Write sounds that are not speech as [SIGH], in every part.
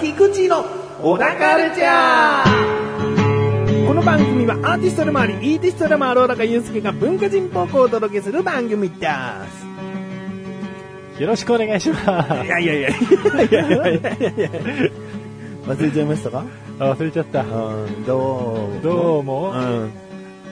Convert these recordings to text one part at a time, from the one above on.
菊池の小高ルチャーこの番組はアーティストでもありイーティストでもある小高祐介が文化人っぽくお届けする番組ですよろしくお願いします。いやいやいやいやいやいやいや忘れちゃいましたかあ忘れちゃった。うんどうもどうも、うん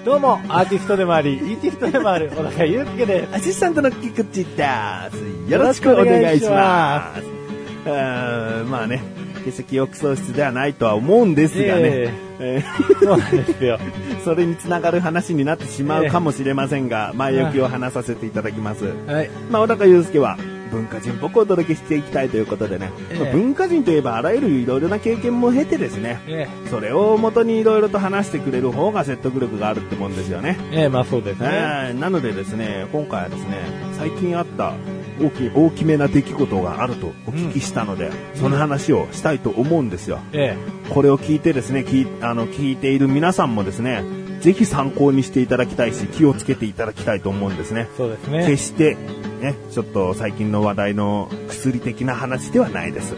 どうも、アーティストでもあり、イーティストでもある、小高祐介です。アシスタントの菊池です。よろしくお願いします。うんまあね、決して記憶喪失ではないとは思うんですがね、ええそうなんですよ。ー [LAUGHS] それにつながる話になってしまうかもしれませんが、前置きを話させていただきます。はい。まあ、小高祐介は文化人っぽくお届けしていきたいということでね、ええまあ文化人といえばあらゆるいろいろな経験も経てですね、えそれを元にいろいろと話してくれる方が説得力があるってもんですよね。えええまあそうですね。えーなのでですね、今回はですね、最近あった大き大きめな出来事があるとお聞きしたので、その話をしたいと思うんですよ。えこれを聞いてですね、聞いあの聞いている皆さんもですね、ぜひ参考にしていただきたいし、気をつけていただきたいと思うんですねえ。そうですね。決して、ね、ちょっと最近の話題の薬的な話ではないです。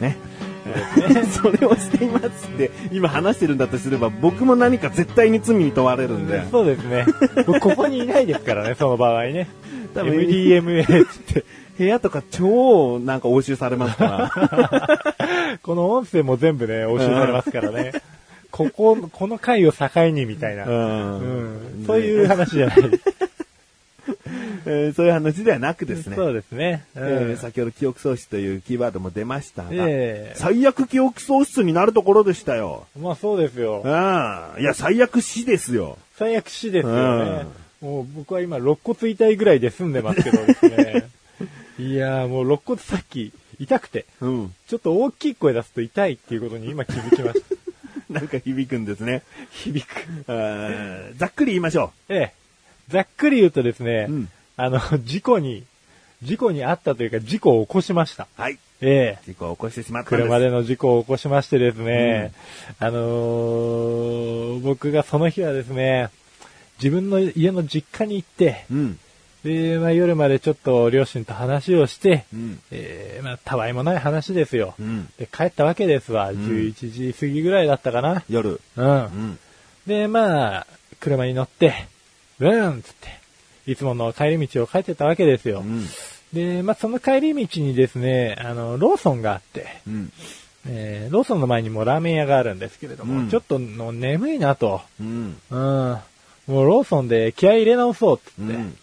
ね。[LAUGHS] それをしていますって、今話してるんだとすれば、僕も何か絶対に罪に問われるんで。そうですね。僕ここにいないですからね、その場合ね。多分 MDMA って。[LAUGHS] 部屋とか超なんか押収されますから。[LAUGHS] この音声も全部ね、押収されますからね。[LAUGHS] ここ、この回を境にみたいな。うんうんそういう話じゃない。えーそういう話ではなくですね。そうですね。うんえー先ほど記憶喪失というキーワードも出ましたが、ええ最悪記憶喪失になるところでしたよ。まあそうですようん。。いや、最悪死ですよ。最悪死ですよね。もう僕は今、肋骨痛いぐらいで済んでますけどですね。[LAUGHS] いやーもう肋骨さっき痛くて、うん。ちょっと大きい声出すと痛いっていうことに今気づきました。[LAUGHS] なんか響くんですね。響く。ざっくり言いましょええ。ざっくり言うとですね、うんあの、事故に、事故にあったというか事故を起こしました。う。はい。ええ。事故を起こしてしまった。車での事故を起こしましてですね、あのー僕がその日はですね、自分の家の実家に行って、うん。で、まあ、夜までちょっと両親と話をして、うん。えーまあ、たわいもない話ですよ。うん。で、帰ったわけですわ。11時過ぎぐらいだったかな。夜。うん。うん。で、まあ、車に乗って、ブーンっつって、いつもの帰り道を帰ってたわけですよ。うん。で、まあ、その帰り道にですね、あの、ローソンがあって、うん。えーローソンの前にもラーメン屋があるんですけれども、うんちょっとの眠いなと。うん。うん。もうローソンで気合い入れ直そうっつって。うん。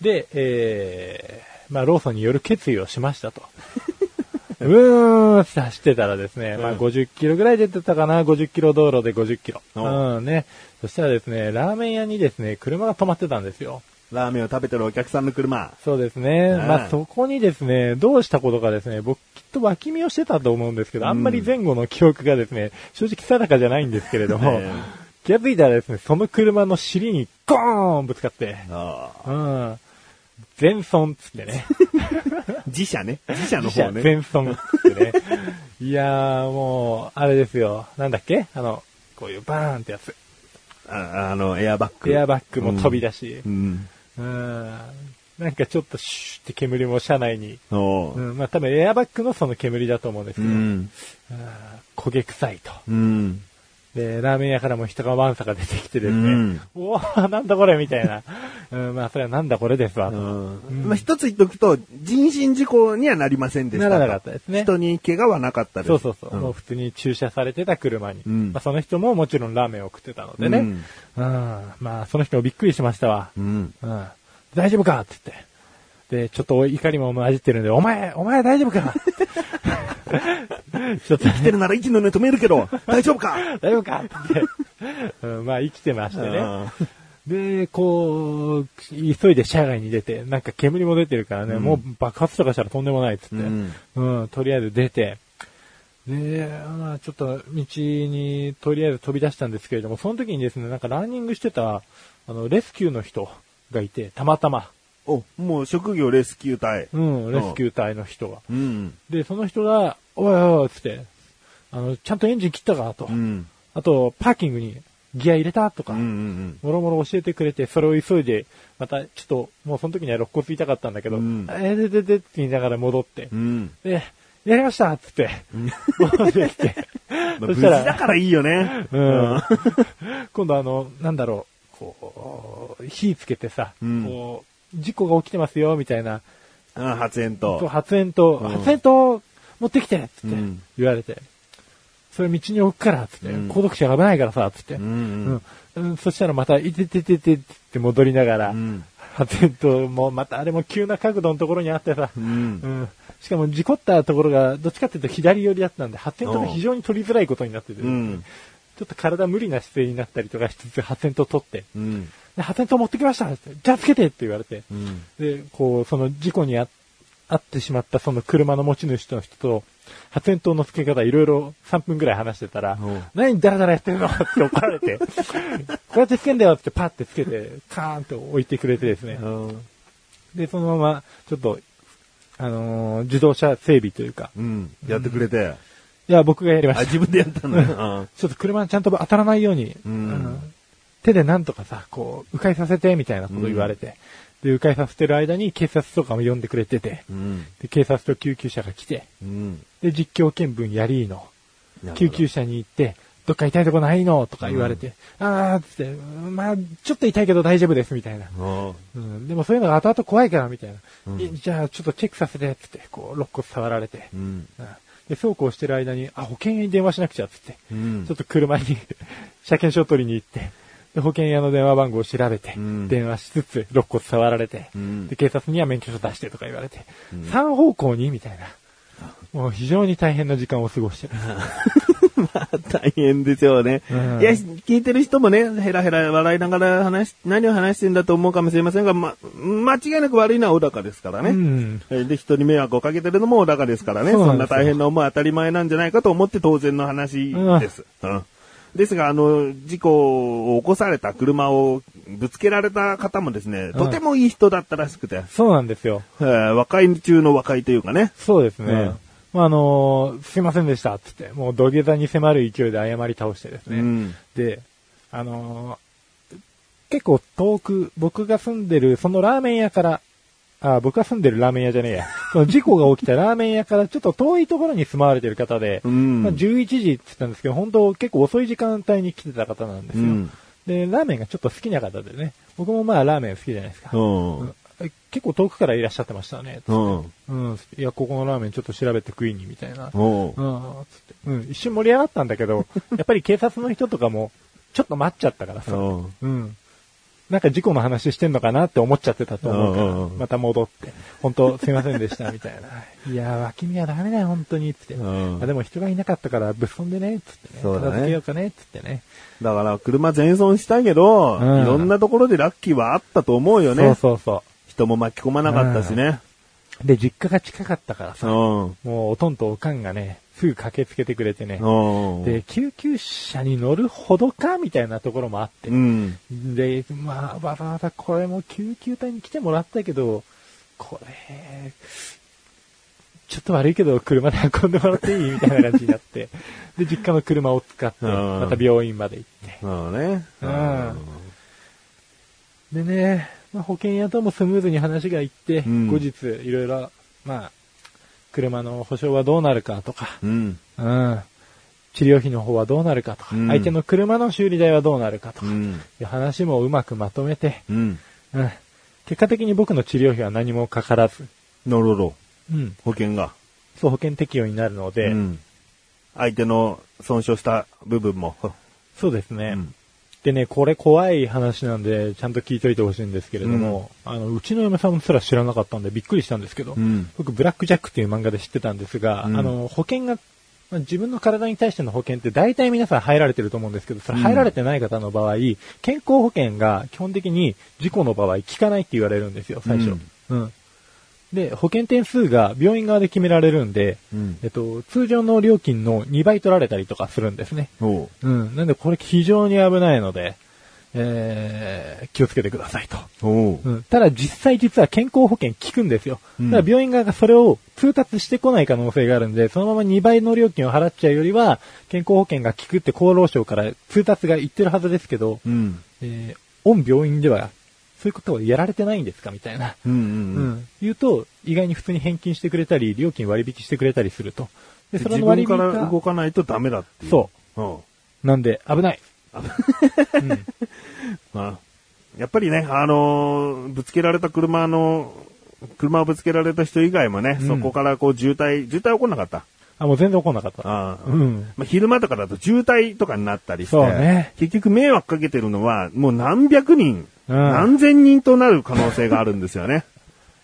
で、えーまあ、ローソンによる決意をしましたと。[LAUGHS] うーんって走ってたらですね、まあ、うん50キロぐらい出てたかな、50キロ道路で50キロ。おうんね。そしたらですね、ラーメン屋にですね、車が止まってたんですよ。ラーメンを食べてるお客さんの車。そうですね。ねまあ、そこにですね、どうしたことかですね、僕きっと脇見をしてたと思うんですけど、あんまり前後の記憶がですね、正直定かじゃないんですけれども、え気がついたらですね、その車の尻にゴーンぶつかって。うん。全損っつってね。[LAUGHS] 自社ね。自社の方ね。全損っつってね。[LAUGHS] いやーもう、あれですよ。なんだっけ？あの、こういうバーンってやつ。ああの、エアバッグ。エアバッグも飛び出し。うん。うん。なんかちょっとシューって煙も車内に。おううん。まあ多分エアバッグのその煙だと思うんですけど。うん。うん焦げ臭いと。うん。で、ラーメン屋からも人がわんさか出てきてですね。うんおーなんだこれみたいな。[LAUGHS] うん、まあそれはなんだこれですわ。とうんまあ、一つ言っとくと、人身事故にはなりませんでしたと。ならなかったですね人に怪我はなかったです。そうそうそう。んもう普通に駐車されてた車に。うんまあ、その人ももちろんラーメンを食ってたのでね。ううんん。まあ、その人もびっくりしましたわ。うん。うん。大丈夫かって言って。で、ちょっと怒りも混じってるんで、お前、お前大丈夫かちょっと、来てるなら息の根止めるけど、大丈夫か？大丈夫か？って。うん、まあ生きてましてね。で、こう、急いで車外に出て、なんか煙も出てるからね、もう爆発とかしたらとんでもないっつって、うん。うん、とりあえず出て、で、まあちょっと道にとりあえず飛び出したんですけれども、その時にですね、なんかランニングしてた、あの、レスキューの人がいて、たまたま、お、もう職業レスキュー隊。うん、レスキュー隊の人が。うん。で、その人が、おいおいつって、あの、ちゃんとエンジン切ったかと。うん。あと、パーキングにギア入れたとか、うんうんもろもろ教えてくれて、それを急いで、また、ちょっと、もうその時には肋骨痛かったんだけど、うんえーでででって言いながら戻って、うん。うん。で、やりましたっつって、戻ってきて、[LAUGHS] そしたらだからいいよね。うん。[LAUGHS] 今度あの、なんだろう、こう、火つけてさ、うんこう、事故が起きてますよ、みたいな、うん。発煙とと。発煙筒、うん発煙筒持ってきて、つってうん。言われて、それ道に置くから、つって、うん。後続車が危ないからさ、つって、うん。そしたらまた、いててててって戻りながら、うん。発煙筒もまたあれも急な角度のところにあってさ、うん。うん。しかも事故ったところがどっちかっていうと左寄りだったんで、発煙筒が非常に取りづらいことになってて、うん。ちょっと体無理な姿勢になったりとかしつつ発煙筒取って、うん。で発煙筒持ってきましたって。じゃあつけてって言われて、うん。で、こう、その事故にあ遭ってしまったその車の持ち主の人と、発煙筒の付け方いろいろ3分ぐらい話してたらうん、何ダラダラやってるのって怒られて、[LAUGHS] こうやってつけんだよってパッてつけて、カーンと置いてくれてですね。で、そのまま、ちょっと、あのー自動車整備というか、うん。やってくれて。いや、僕がやりまあ、した。自分でやったのね。[LAUGHS] ちょっと車にちゃんと当たらないように、うん手でなんとかさ、こう、迂回させて、みたいなこと言われて、で、迂回させてる間に警察とかも呼んでくれてて、うん。で、警察と救急車が来て、うん。で、実況見分やりーの、救急車に行って、どっか痛いとこないの？とか言われて、あーっつって、まあ、ちょっと痛いけど大丈夫です、みたいな。うんうん、でもそういうのが後々怖いから、みたいな。うんいじゃあ、ちょっとチェックさせて、つって、こう、肋骨触られて。うん。うんで、そうこうしてる間に、あ、保険屋に電話しなくちゃ、つって。うんちょっと車に [LAUGHS] 車検証取りに行って、で、保険屋の電話番号を調べて、うん電話しつつ、肋骨触られて、うんで、警察には免許証出してとか言われて、三方向にみたいな。もう非常に大変な時間を過ごしてる。[LAUGHS] まあ、大変でしょうね。うんいや、聞いてる人もね、ヘラヘラ笑いながら話し、何を話してんだと思うかもしれませんが、ま、間違いなく悪いのは小高ですからね。うん。えで、人に迷惑をかけてるのも小高ですからね。そんそんな大変な思いは当たり前なんじゃないかと思って当然の話です。うんですが、あの、事故を起こされた車をぶつけられた方もですね、とてもいい人だったらしくて、そうなんですよ。えー若い中の若いというかね。そうですね。うんまあ、あのーすいませんでした、つって、もう土下座に迫る勢いで謝り倒してですね。うんで、あのー結構遠く、僕が住んでる、そのラーメン屋から、あ、僕が住んでるラーメン屋じゃねえや。その事故が起きたラーメン屋からちょっと遠いところに住まわれてる方で、うんまあ、11時って言ったんですけど、本当結構遅い時間帯に来てた方なんですよ。うんで、ラーメンがちょっと好きな方でね、僕もまあラーメン好きじゃないですか。結構遠くからいらっしゃってましたね。つってうん。うん。いや、ここのラーメンちょっと調べて食いに、みたいな。うん。うん。つって。うん。一瞬盛り上がったんだけど、やっぱり警察の人とかも、ちょっと待っちゃったからさ。うんうん。なんか事故の話してんのかなって思っちゃってたと思うから、また戻って、本当すいませんでした、みたいな。[LAUGHS] いやー、脇見はダメだよ、本当に、つって。うんあでも人がいなかったから、ぶっ飛んでね、つってね。そうだね片付けようかね、つってね。だから、車全損したけど、うんいろんなところでラッキーはあったと思うよね。そうそうそ人も巻き込まなかったしね。う。で、実家が近かったからさ、うん。もうおとんとおかんがね、すぐ駆けつけてくれてね。うん。で、救急車に乗るほどかみたいなところもあって。うん。で、まあ、わざわざこれも救急隊に来てもらったけど、これ、ちょっと悪いけど車で運んでもらっていい？みたいな感じになって、[LAUGHS] で、実家の車を使って、うんまた病院まで行って。そうね。うんでね、まあ、保険屋ともスムーズに話がいって、うん後日いろいろ、まあ、車の保証はどうなるかとか、うん。うん、治療費の方はどうなるかとか、うん相手の車の修理代はどうなるかとか、うん。いう話もうまくまとめて、うん。うん、結果的に僕の治療費は何もかからず、なるほど。うん、保険が。そう保険適用になるので、うん。相手の損傷した部分も。そうですね、うんでね、これ怖い話なんで、ちゃんと聞いといてほしいんですけれども、あの、うちの嫁さんすら知らなかったんでびっくりしたんですけど、うん。僕、ブラックジャックっていう漫画で知ってたんですが、うんあの、保険が、まあ自分の体に対しての保険って大体皆さん入られてると思うんですけど、それ入られてない方の場合、健康保険が基本的に事故の場合効かないって言われるんですよ、最初。うん。で、保険点数が病院側で決められるんで、うんえっと、通常の料金の2倍取られたりとかするんですね。おう。うん。なんでこれ非常に危ないので、えー、気をつけてくださいと。おううん、ただ実際実は健康保険効くんですよ。うんだから病院側がそれを通達してこない可能性があるんで、そのまま2倍の料金を払っちゃうよりは、健康保険が効くって厚労省から通達が言ってるはずですけど、うん。えー、御病院では、そういうことをやられてないんですかみたいな。うんうんううん。ん。言うと、意外に普通に返金してくれたり、料金割引してくれたりすると。で、そ自の割引分から動が、かないとダメだっていう。。そううん。なんで、危ない。うん [LAUGHS] まあ、やっぱりね、あのーぶつけられた車の、車をぶつけられた人以外もね、うんそこからこう渋滞、渋滞起こんなかった？あ、もう全然怒んなかった。ああうん。まあ、昼間とかだと渋滞とかになったりして、そうね結局迷惑かけてるのは、もう何百人、うん何千人となる可能性があるんですよね。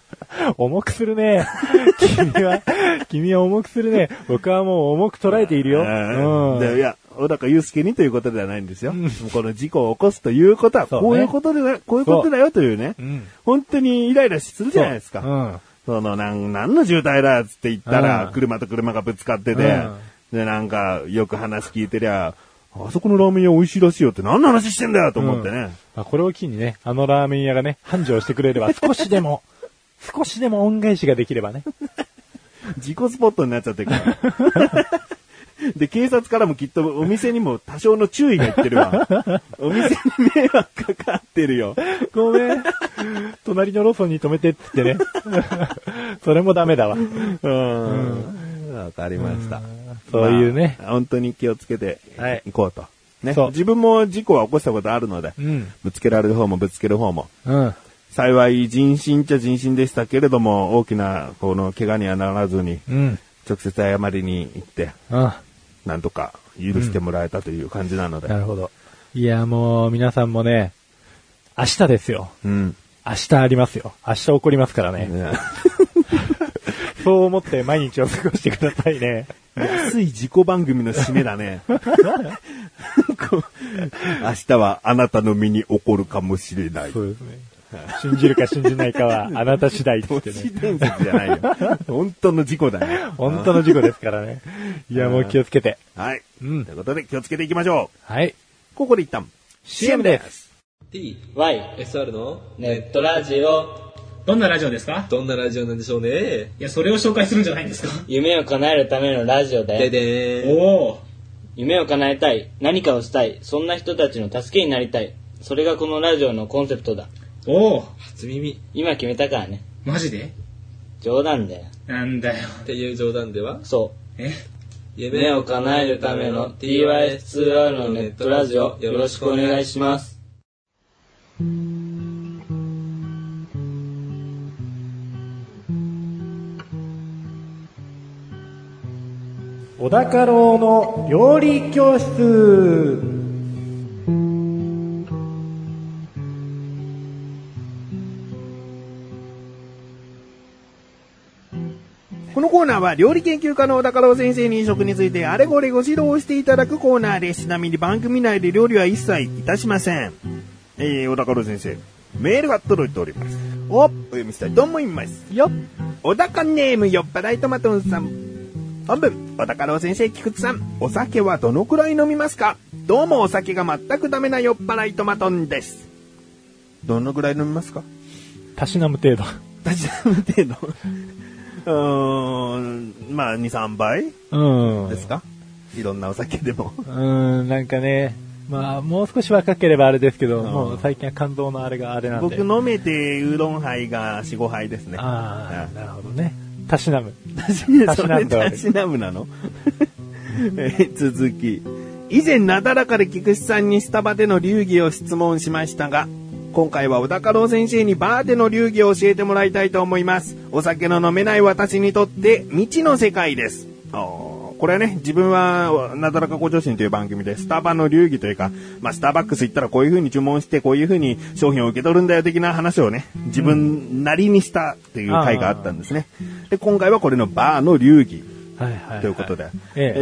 [LAUGHS] 重くするね。[LAUGHS] 君は、君は重くするね。僕はもう重く捉えているよ。うんでいや、小高祐介にということではないんですよ。うんこの事故を起こすということは、こういうことでね、こういうことだよというね、うん。本当にイライラするじゃないですか。うん。その、なん、なんの渋滞だっつって言ったら、うん車と車がぶつかってて、うんで、なんか、よく話聞いてりゃ、あそこのラーメン屋美味しいらしいよって何の話してんだよと思ってね。まあ、これを機にね、あのラーメン屋がね、繁盛してくれれば [LAUGHS] 少しでも、少しでも恩返しができればね。[LAUGHS] 自己スポットになっちゃってるから。[LAUGHS] で、警察からもきっとお店にも多少の注意がいってるわ。お店に迷惑かかってるよ。ごめん。隣のローソンに止めてって言ってね。それもダメだわ。うん。わかりました。そういうねまあ本当に気をつけてはいいこうと。ね。自分も事故は起こしたことあるので、うん。ぶつけられる方もぶつける方も。うん。幸い人身っちゃ人身でしたけれども、大きな、この、怪我にはならずに、うん。直接謝りに行って、うん。なんとか許してもらえたという感じなので。なるほど。いや、もう、皆さんもね、明日ですよ。うん。明日ありますよ。明日起こりますからね。ね [LAUGHS] そう思って毎日を過ごしてくださいね。安い自己番組の締めだね。[LAUGHS] 明日はあなたの身に起こるかもしれない。そうですね。信じるか信じないかはあなた次第って都言ってね。市伝説じゃないよ。本当の事故だね。本当の事故ですからね。いや、もう気をつけて。はい。うんということで気をつけていきましょう。はい。ここで一旦 CM です。T、Y、SR のネットラジオ、どんなラジオですか？どんなラジオなんでしょうね。いや、それを紹介するんじゃないんですか？夢を叶えるためのラジオでで、でーん。おお夢を叶えたい、何かをしたい、そんな人たちの助けになりたい。それがこのラジオのコンセプトだ。おお初耳今決めたからね。マジで？冗談だよ。なんだよ。っていう冗談では、そえ？う。夢を叶えるための TYS2R のネットラジオ、よろしくお願いします。小高郎の料理教室。このコーナーは料理研究家の小高郎先生に食についてあれこれご指導していただくコーナーです。ちなみに番組内で料理は一切いたしません。えー、小高郎先生、メールが届いております。お、お読みしたいと思います。よっ。小高ネーム酔っ払いトマトンさん。本文、小高郎先生、菊池さん、お酒はどのくらい飲みますか？どうもお酒が全くダメな酔っ払いトマトンです。どのくらい飲みますか？たしなむ程度。私の程度？[LAUGHS] うーん、まあ、2、3倍うん。ですか、いろんなお酒でも。うん、なんかね、まあ、もう少し若ければあれですけど、んもう最近は感動のあれがあれなんで。僕飲めてウーロンハイが4、5杯ですね。ああ、なるほどね。たしなむ。[LAUGHS] たたしなんだたしなむなの？[LAUGHS] えー続き。以前、なだらかで菊池さんにスタバでの流儀を質問しましたが、今回は小高郎先生にバーでの流儀を教えてもらいたいと思います。お酒の飲めない私にとって未知の世界です。あーこれはね、自分は、なだらかご女子という番組で、スタバの流儀というか、まあ、スターバックス行ったらこういう風に注文して、こういう風に商品を受け取るんだよ的な話をね、自分なりにしたっていう回があったんですね。で、今回はこれのバーの流儀。はいはい、はい。ということで、えええ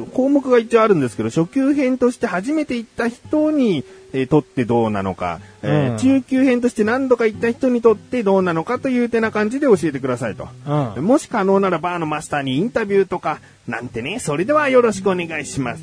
ー項目が一応あるんですけど、初級編として初めて行った人に、えーとってどうなのか、えーうん中級編として何度か行った人にとってどうなのかという手な感じで教えてくださいと。うん。もし可能ならバーのマスターにインタビューとか、なんてね、それではよろしくお願いします。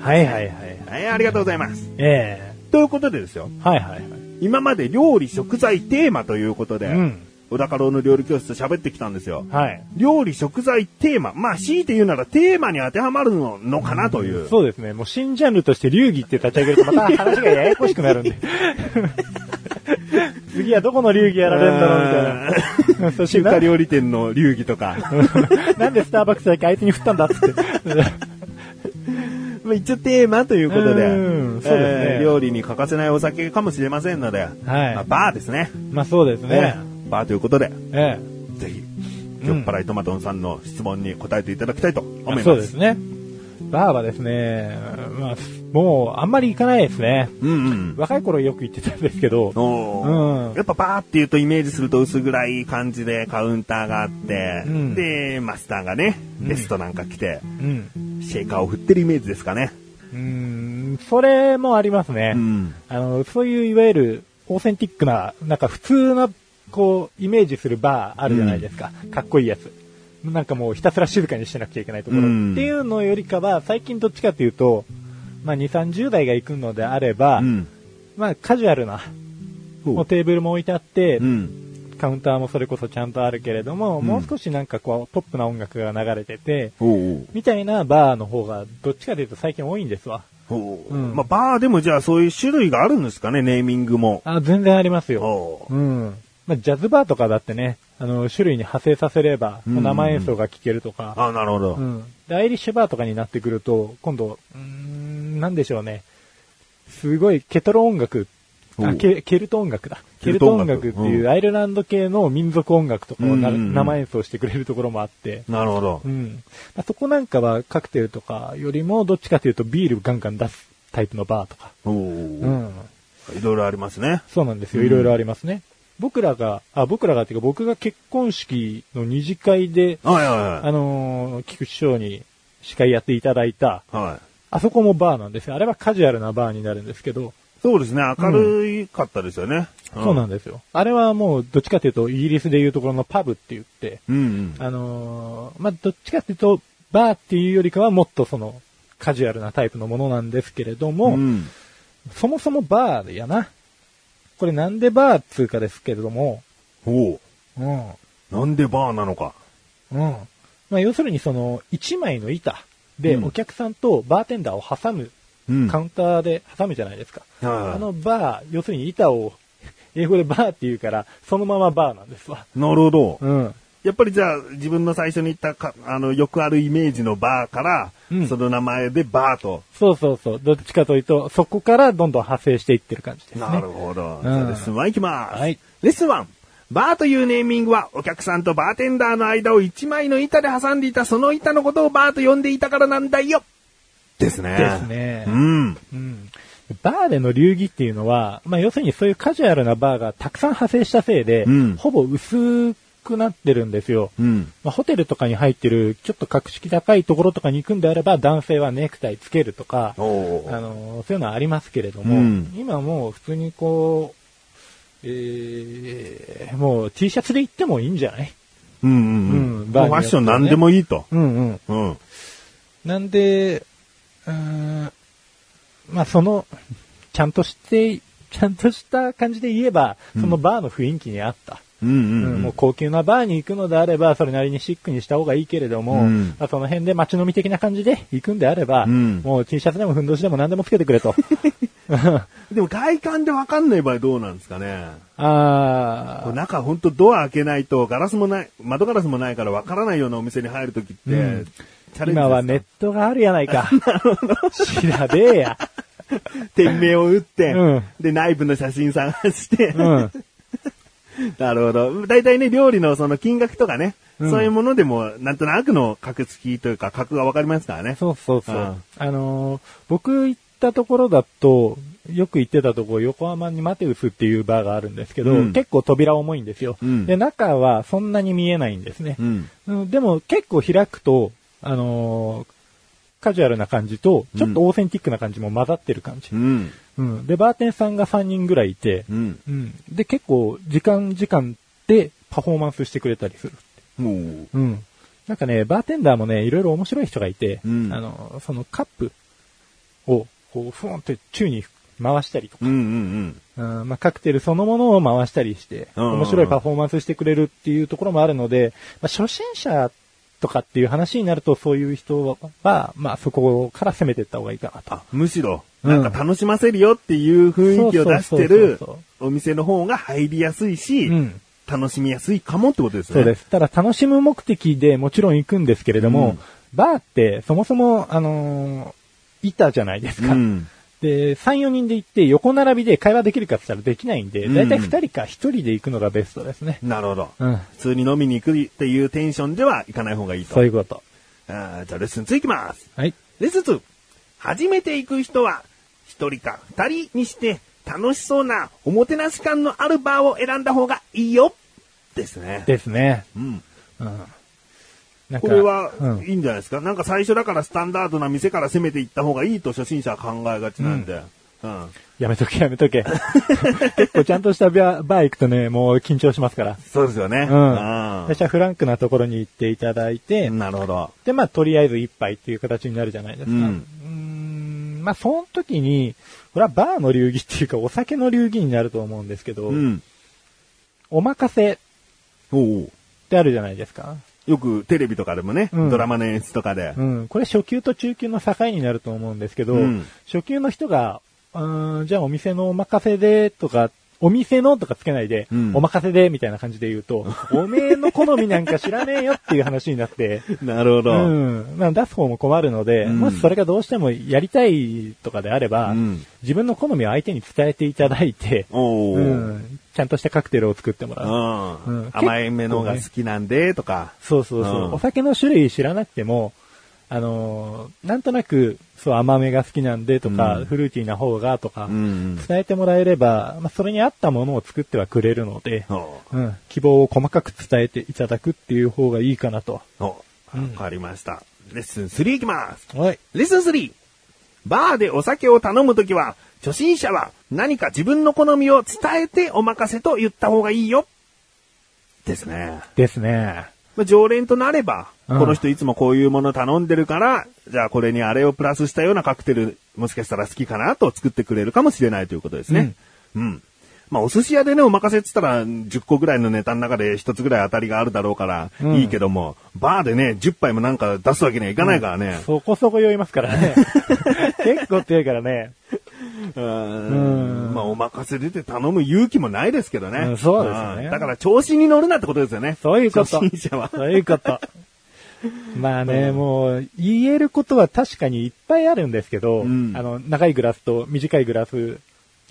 はいはいはい。はい、ありがとうございます。ええということでですよ。はいはいはい。今まで料理食材テーマということで、うん。小高郎の料理教室喋ってきたんですよ。はい。料理食材テーマ。まあ、強いて言うならテーマに当てはまるののかなという。そうですね。もう新ジャンルとして流儀って立ち上げるとまた話がややこしくなるんで。[LAUGHS] [LAUGHS] 次はどこの流儀やられるんだろうみたいな。そして中華料理店の流儀とか。[LAUGHS] なんでスターバックスだけあいつに振ったんだっつって。[LAUGHS] まあ一応テーマということで、うんそうですねえー料理に欠かせないお酒かもしれませんので、まあバーですね。まあそうですね。えーバーということで、えぜひ、酔っ払いトマトンさんの質問に答えていただきたいと思いえ。ます。そうですね。バーはですね、まあ、もうあんまり行かないですね。うんうん。若い頃よく行ってたんですけど、うんやっぱバーっていうとイメージすると薄暗い感じでカウンターがあって、うんで、マスターがね、うんベストなんか着て、うん。シェイカーを振ってるイメージですかね。うん、それもありますね。うん。あの、そういういわゆるオーセンティックな、なんか普通な、こう、イメージするバーあるじゃないですか。かっこいいやつ。なんかもうひたすら静かにしてなくちゃいけないところ。うんっていうのよりかは、最近どっちかというと、まあ2、30代が行くのであれば、うん。まあカジュアルな、もうテーブルも置いてあって、うん。カウンターもそれこそちゃんとあるけれども、うんもう少しなんかこう、ポップな音楽が流れてて、みたいなバーの方が、どっちかというと最近多いんですわ。まあ、バーでもじゃあそういう種類があるんですかね、ネーミングも。あ、全然ありますよ。うん。まあ、ジャズバーとかだってね、あの、種類に派生させれば、うん生演奏が聴けるとか、あ、なるほど。うん。で、アイリッシュバーとかになってくると、今度、うーん、なんでしょうね。すごい、ケトロ音楽、あケケルト音楽だ。ケルト音楽楽っていううアイルランド系の民族音楽とかを生演奏してくれるところもあって、なるほどう。ん。まあそこなんかはカクテルとかよりもどっちかというとビールガンガン出すタイプのバーとか。おううん。いろいろありますね。そうなんですよ。いろいろありますね。僕らが、あ、僕らがっていうか僕が結婚式の二次会で、はいはあのー菊池翔に司会やっていただいた、いはい。はい。あそこもバーなんですよ。あれはカジュアルなバーになるんですけど、そうですね、明るいかったですよね。そうなんですよ。あれはもうどっちかというとイギリスでいうところのパブって言って、うんうん。あのーまあ、どっちかというとバーっていうよりかはもっとそのカジュアルなタイプのものなんですけれども、うん。そもそもバーやな。これなんでバーっつうかですけれども、おううん。なんでバーなのか。うん。まあ、要するにその、一枚の板でうんお客さんとバーテンダーを挟む、うんカウンターで挟むじゃないですか。はいあのバー、要するに板を、英語でバーって言うから、そのままバーなんですわ。なるほど。うん。やっぱりじゃあ、自分の最初に言ったか、あの、よくあるイメージのバーから、うんその名前でバーと。そうそうそう。どっちかというと、そこからどんどん派生していってる感じですね。なるほど。んじゃあレッスン1いきます。はい。レッスン1。バーというネーミングは、お客さんとバーテンダーの間を一枚の板で挟んでいたその板のことをバーと呼んでいたからなんだよですね。ですねうん。うん。バーでの流儀っていうのは、まあ要するにそういうカジュアルなバーがたくさん派生したせいで、うんほぼ薄くなってるんですよ。うん。まあ、ホテルとかに入ってるちょっと格式高いところとかに行くんであれば男性はネクタイつけるとか、あのそういうのはありますけれども、うん今もう普通にこう、えー、もう T シャツで行ってもいいんじゃない？うんうんう。うんファッション何でもいいと。うんうん。うん。なんで、うーん、まあその、ちゃんとして、ちゃんとした感じで言えば、そのバーの雰囲気に合った。うんうんうん。うんもう高級なバーに行くのであれば、それなりにシックにした方がいいけれども、うんまあ、その辺で街飲み的な感じで行くんであれば、うんもう T シャツでもふんどしでも何でもつけてくれと。[LAUGHS] でも外観でわかんない場合どうなんですかね？あー中ほんとドア開けないとガラスもない、窓ガラスもないからわからないようなお店に入るときって、うん今はネットがあるやないか。調べえや。[LAUGHS] 店名を打って、うんで、内部の写真探して、うん。[LAUGHS] なるほど。大体ね、料理のその金額とかね、うんそういうものでも、なんとなくの格付きというか、格がわかりますからね。そうそうそう。うんあのー僕行ったところだと、よく行ってたところ、横浜にマテウスっていうバーがあるんですけど、うん結構扉重いんですよ、うんで、中はそんなに見えないんですね。うん。うんでも結構開くと、あのーカジュアルな感じと、ちょっとオーセンティックな感じも混ざってる感じ。うん。うん。で、バーテンさんが3人ぐらいいて、うん。うん。で、結構時間時間でパフォーマンスしてくれたりする。もう、うん。なんかね、バーテンダーもね、いろいろ面白い人がいて、うんあの、そのカップを、こう、ふわんって宙に回したりとか、うんうんうんまあ、カクテルそのものを回したりして、面白いパフォーマンスしてくれるっていうところもあるので、まあ、初心者とかっていう話になると、そういう人は、まあ、そこから攻めていった方がいいかなと。あ、むしろ、うんなんか楽しませるよっていう雰囲気を出してるお店の方が入りやすいし、うん楽しみやすいかもってことですね。そうです。ただ楽しむ目的でもちろん行くんですけれども、うんバーってそもそも、あのー板じゃないですか。うん。で、3、4人で行って横並びで会話できるかって言ったらできないんで、うんだいたい2人か1人で行くのがベストですね。なるほど。うん。普通に飲みに行くっていうテンションでは行かない方がいいと。そういうこと。あーじゃあレッスン2いきます。はい。レッスン2。初めて行く人は、一人か二人にして楽しそうなおもてなし感のあるバーを選んだ方がいいよ。ですね。ですね。うん。うん。なんかこれはうん、いいんじゃないですか、なんか最初だからスタンダードな店から攻めていった方がいいと初心者は考えがちなんで。うん。やめとけ [LAUGHS] やめとけ。結構ちゃんとしたバー行くとね、もう緊張しますから。そうですよね。うん。あ私はフランクなところに行っていただいて、なるほど。で、まあ、とりあえず一杯っていう形になるじゃないですか。うん、まあ、その時に、これはバーの流儀っていうか、お酒の流儀になると思うんですけど、うん。お任せってあるじゃないですか。よくテレビとかでもね、うんドラマの演出とかで。うん。これ初級と中級の境になると思うんですけど、うん初級の人が、うーんじゃあお店のお任せでとか、お店のとかつけないで、うんお任せでみたいな感じで言うと、[LAUGHS] おめえの好みなんか知らねえよっていう話になって、[LAUGHS] なるほど。うん。まあ出す方も困るので、うんもしそれがどうしてもやりたいとかであれば、うん自分の好みを相手に伝えていただいて、うん。ちゃんとしたカクテルを作ってもらう。うんうん甘いめのが好きなんで、とか。そうそうそう、うんお酒の種類知らなくても、あのーなんとなく、そう、甘めが好きなんでとか、うんフルーティーな方がとか、うん。伝えてもらえれば、まあ、それに合ったものを作ってはくれるので、おうん、希望を細かく伝えていただくっていう方がいいかなと。おわかりました。レッスン3いきます。はい。レッスン 3! バーでお酒を頼むときは、初心者は何か自分の好みを伝えてお任せと言った方がいいよ。ですね。ですね。まあ、常連となれば、うんこの人いつもこういうもの頼んでるから、じゃあこれにあれをプラスしたようなカクテル、もしかしたら好きかなと作ってくれるかもしれないということですね。うん。まあお寿司屋でね、お任せって言ったら10個ぐらいのネタの中で1つぐらい当たりがあるだろうからうんいいけども、バーでね、10杯もなんか出すわけにはいかないからね。そこそこ酔いますからね。[LAUGHS] 結構強いからね。[LAUGHS] ううんんまあ、お任せ出て頼む勇気もないですけどね。うんそうですねんだから、調子に乗るなってことですよね。そういうこと。初心者は。そういうこと。[LAUGHS] まあね、もう、言えることは確かにいっぱいあるんですけど、うんあの、長いグラスと短いグラス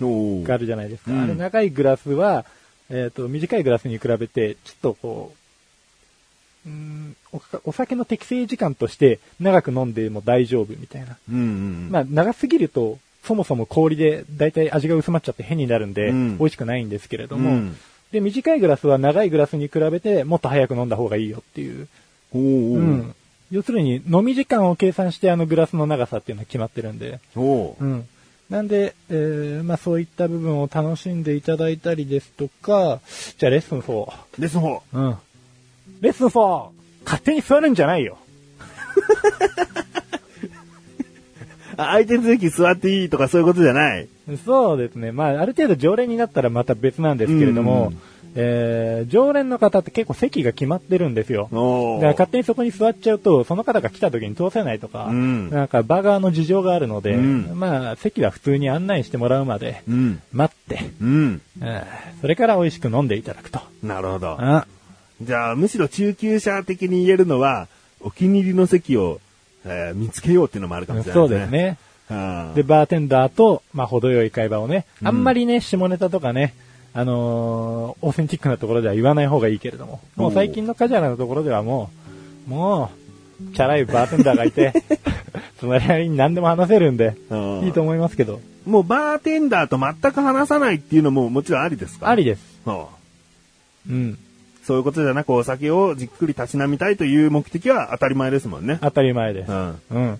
おがあるじゃないですか。うんあれ長いグラスは、えっ、と、短いグラスに比べて、ちょっとこう、うーんおかお酒の適正時間として長く飲んでも大丈夫みたいな。うんうん。まあ、長すぎると、そもそも氷で大体味が薄まっちゃって変になるんで、うん美味しくないんですけれども、うんで、短いグラスは長いグラスに比べてもっと早く飲んだ方がいいよっていう。おーおーうん。要するに、飲み時間を計算してあのグラスの長さっていうのは決まってるんで。おーうん。なんで、えー、まあそういった部分を楽しんでいただいたりですとか、じゃあレッスン4。レッスン4。うん。レッスン 4! 勝手に座るんじゃないよ。[LAUGHS] あ相手の席座っていいとかそういうことじゃない。そうですね。まあ、ある程度常連になったらまた別なんですけれども、うんえー、常連の方って結構席が決まってるんですよ。だから勝手にそこに座っちゃうと、その方が来た時に通せないとか、うんなんかバーガーの事情があるので、うんまあ、席は普通に案内してもらうまで、うん。待って、うん。えーそれから美味しく飲んでいただくと。なるほど。あじゃあ、むしろ中級者的に言えるのは、お気に入りの席を、えー見つけようっていうのもあるかもしれないそうです。ね。あーで、バーテンダーと、まあ、程よい会話をね、あんまりね、下ネタとかね、あのーオーセンティックなところでは言わない方がいいけれども、もう最近のカジュアルなところではもう、もう、チャラいバーテンダーがいて、[LAUGHS] その辺に何でも話せるんで、うんいいと思いますけど、もうバーテンダーと全く話さないっていうのももちろんありですか？ありです。うん。そういうことじゃなくお酒をじっくりたしなみたいという目的は当たり前ですもんね。当たり前ですう。ん。うん。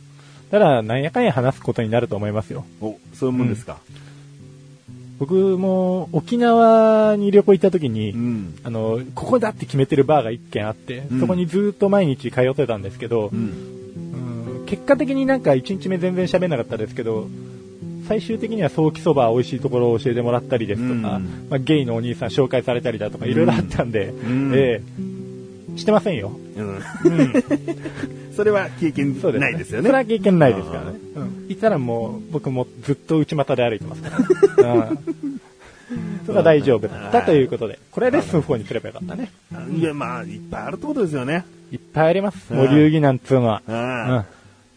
ただ、なんやかんや話すことになると思いますよ。お、そういうもんですか？僕も沖縄に旅行行った時に、うん。あの、ここだって決めてるバーが一軒あって、うんそこにずっと毎日通ってたんですけど、うん。うん結果的になんか1日目全然喋んなかったですけど、最終的には早期そば美味しいところを教えてもらったりですとか、うんまあ、ゲイのお兄さん紹介されたりだとか、いろいろあったんで、んええしてませんよ。うん。[LAUGHS] それは経験ないですよね。それは経験ないですからね。うん。いたらもう、僕もずっと内股で歩いてますから、ね。[LAUGHS] うん。それは大丈夫だったということで、これはレッスン4にすればよかったね。いや、まあ、いっぱいあるってことですよね。いっぱいあります。もううん流儀なんつうのは。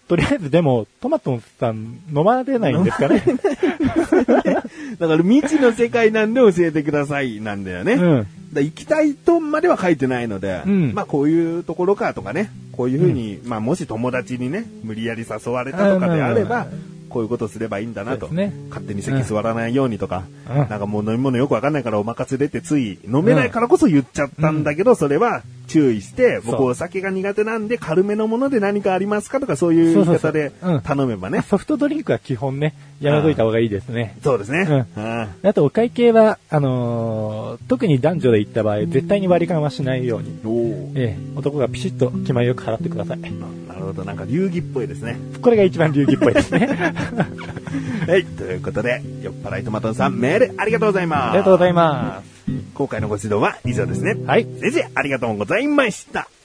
ううんん。とりあえずでも、トマトンさん飲まれないんですかね。[LAUGHS] だから未知の世界なんで教えてくださいなんだよね。うんだ行きたいとまでは書いてないので、うんまあこういうところかとかね、こういうふうに、まあもし友達にね、無理やり誘われたとかであれば、こういうことすればいいんだなと。ね。勝手に席座らないようにとか、うん。なんかもう飲み物よくわかんないからお任せでってつい飲めないからこそ言っちゃったんだけど、それは注意して、僕お酒が苦手なんで軽めのもので何かありますかとかそういう言い方で頼めばね。ソフトドリンクは基本ね、やめといた方がいいですね。そうですね。ううん。あとお会計は、あのー特に男女で行った場合、絶対に割り勘はしないように。え、男がピシッと気前よく払ってください。なるほど、なんか流儀っぽいですね。これが一番流儀っぽいですね。[LAUGHS] はい、ということで、酔っ払いトマトンさん、メールありがとうございます。ありがとうございま今回のご指導は以上ですね。はい先生、ありがとうございました。す。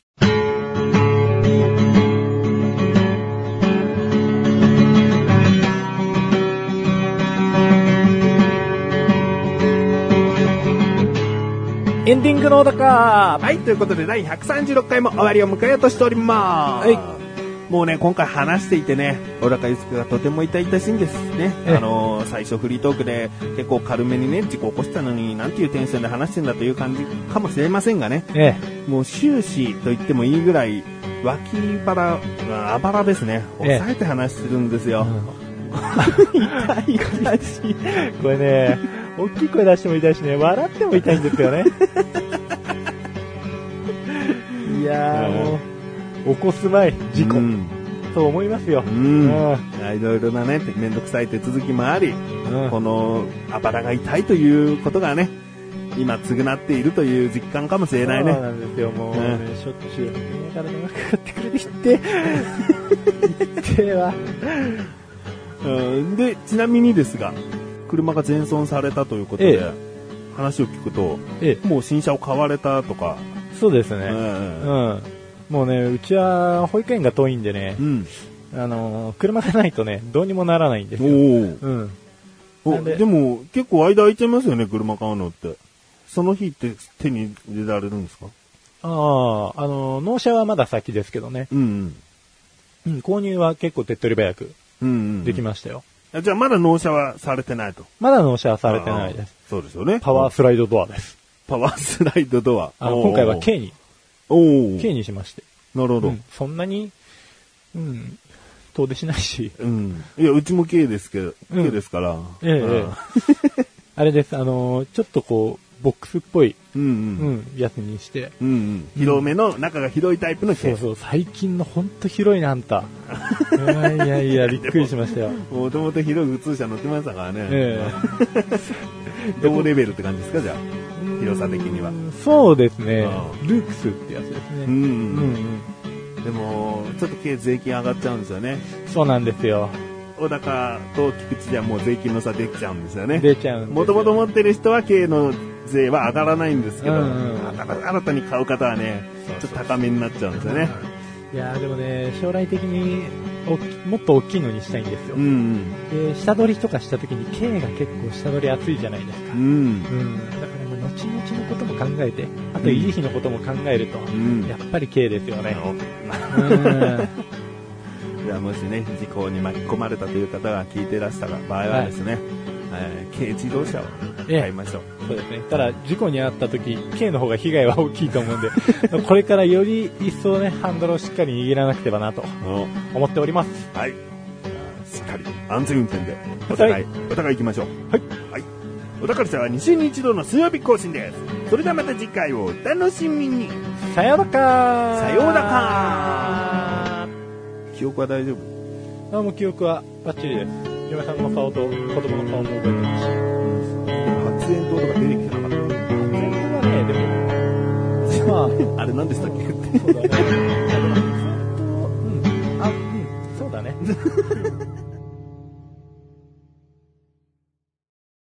エンディングの小高はい、ということで、第136回も終わりを迎えようとしております。はい。もうね、今回話していてね、小高祐介がとても痛々しいんですね。ええあのー最初フリートークで結構軽めにね、事故起こしたのに、なんていうテンションで話してんだという感じかもしれませんがね。えもう終始と言ってもいいぐらい、脇腹、あばらですね。ええ押さえて話してるんですよ。え。痛いし。これね、大きい声出しても痛いしね、笑っても痛いんですよね。[LAUGHS] いやーもう、起こすまい、事故。うん。と思いますよ。うん。うんいろいろなね、めんどくさい手続きもあり、うんこの、あばらが痛いということがね、今償っているという実感かもしれないそうね。なんですよ、もうね、うしょっちゅう、目からがかかってくるでって、言っては、うん、で、ちなみにですが、車が全損されたということで、ええ話を聞くと、ええ、もう新車を買われたとか、そうですね。うんうん。もうね、うちは保育園が遠いんでねう、ん。あのー、車がないとね、どうにもならないんですおよ。ーうん。ででも、結構間空いちゃいますよね、車買うのって。その日って手に入れられるんですか？ああ、あのー、納車はまだ先ですけどね。うんうん、購入は結構手っ取り早くうん。うんうん。できましたよ。あじゃあまだ納車はされてないと。まだ納車はされてないです。そうですよね。パワースライドドアです。パワースライドドア。今回は K に、おにしまして。なるほど。うん、そんなに、うん、遠出しないし。うん。いや、うちも K ですけど、うん K ですから。ええええ [LAUGHS] あれです、あのーちょっとこう、ボックスっぽい、うんう。うんん、やつにして。うんうん。広めの、中が広いタイプの K そう。そう、最近のほんと広いな、あんた。[LAUGHS] いやいやびっくりしましたよ。もともと広い普通車乗ってましたからね。え同 [LAUGHS] レベルって感じですか、じゃあ。え広さ的には。そうですねあ。ルークスってやつですね。うん。うんうん。でも、ちょっと税金上がっちゃうんですよね。そうなんですよ。小高と菊池じゃもう税金の差できちゃうんですよね。出ちゃうもともと持ってる人は K の税は上がらないんですけど、うんうん新たに買う方はね、ちょっと高めになっちゃうんですよね。いやーでもね、将来的にもっと大きいのにしたいんですよう。んで、下取りとかした時に K が結構下取り厚いじゃないですかうん。う。ん。うん。だから後々のことも考えて、あと維持費のことも考えると、んやっぱり K ですよね。おうん。[LAUGHS] じゃあもしね、事故に巻き込まれたという方が聞いてらした場合はですね、えー軽自動車をええ買いましょう。そうですね。ただ、事故に遭った時、K の方が被害は大きいと思うんで、[LAUGHS] これからより一層ね、ハンドルをしっかり握らなくてはなと思っております。はい。しっかり安全運転で、お互い、お互い行きましょう。はい。はい。小高さんは2週に1度の水曜日更新です。それではまた次回をお楽しみに。さようならさようなら記憶は大丈夫？あ、もう記憶はバッチリです。嫁さんの顔と子供の顔も覚えてますし。発煙筒とか出てきてなかっ全然はね、でも、まあ、た。あれ何でしたっけって。そうだね。[LAUGHS] ん。あ、うん、そうだね。[LAUGHS]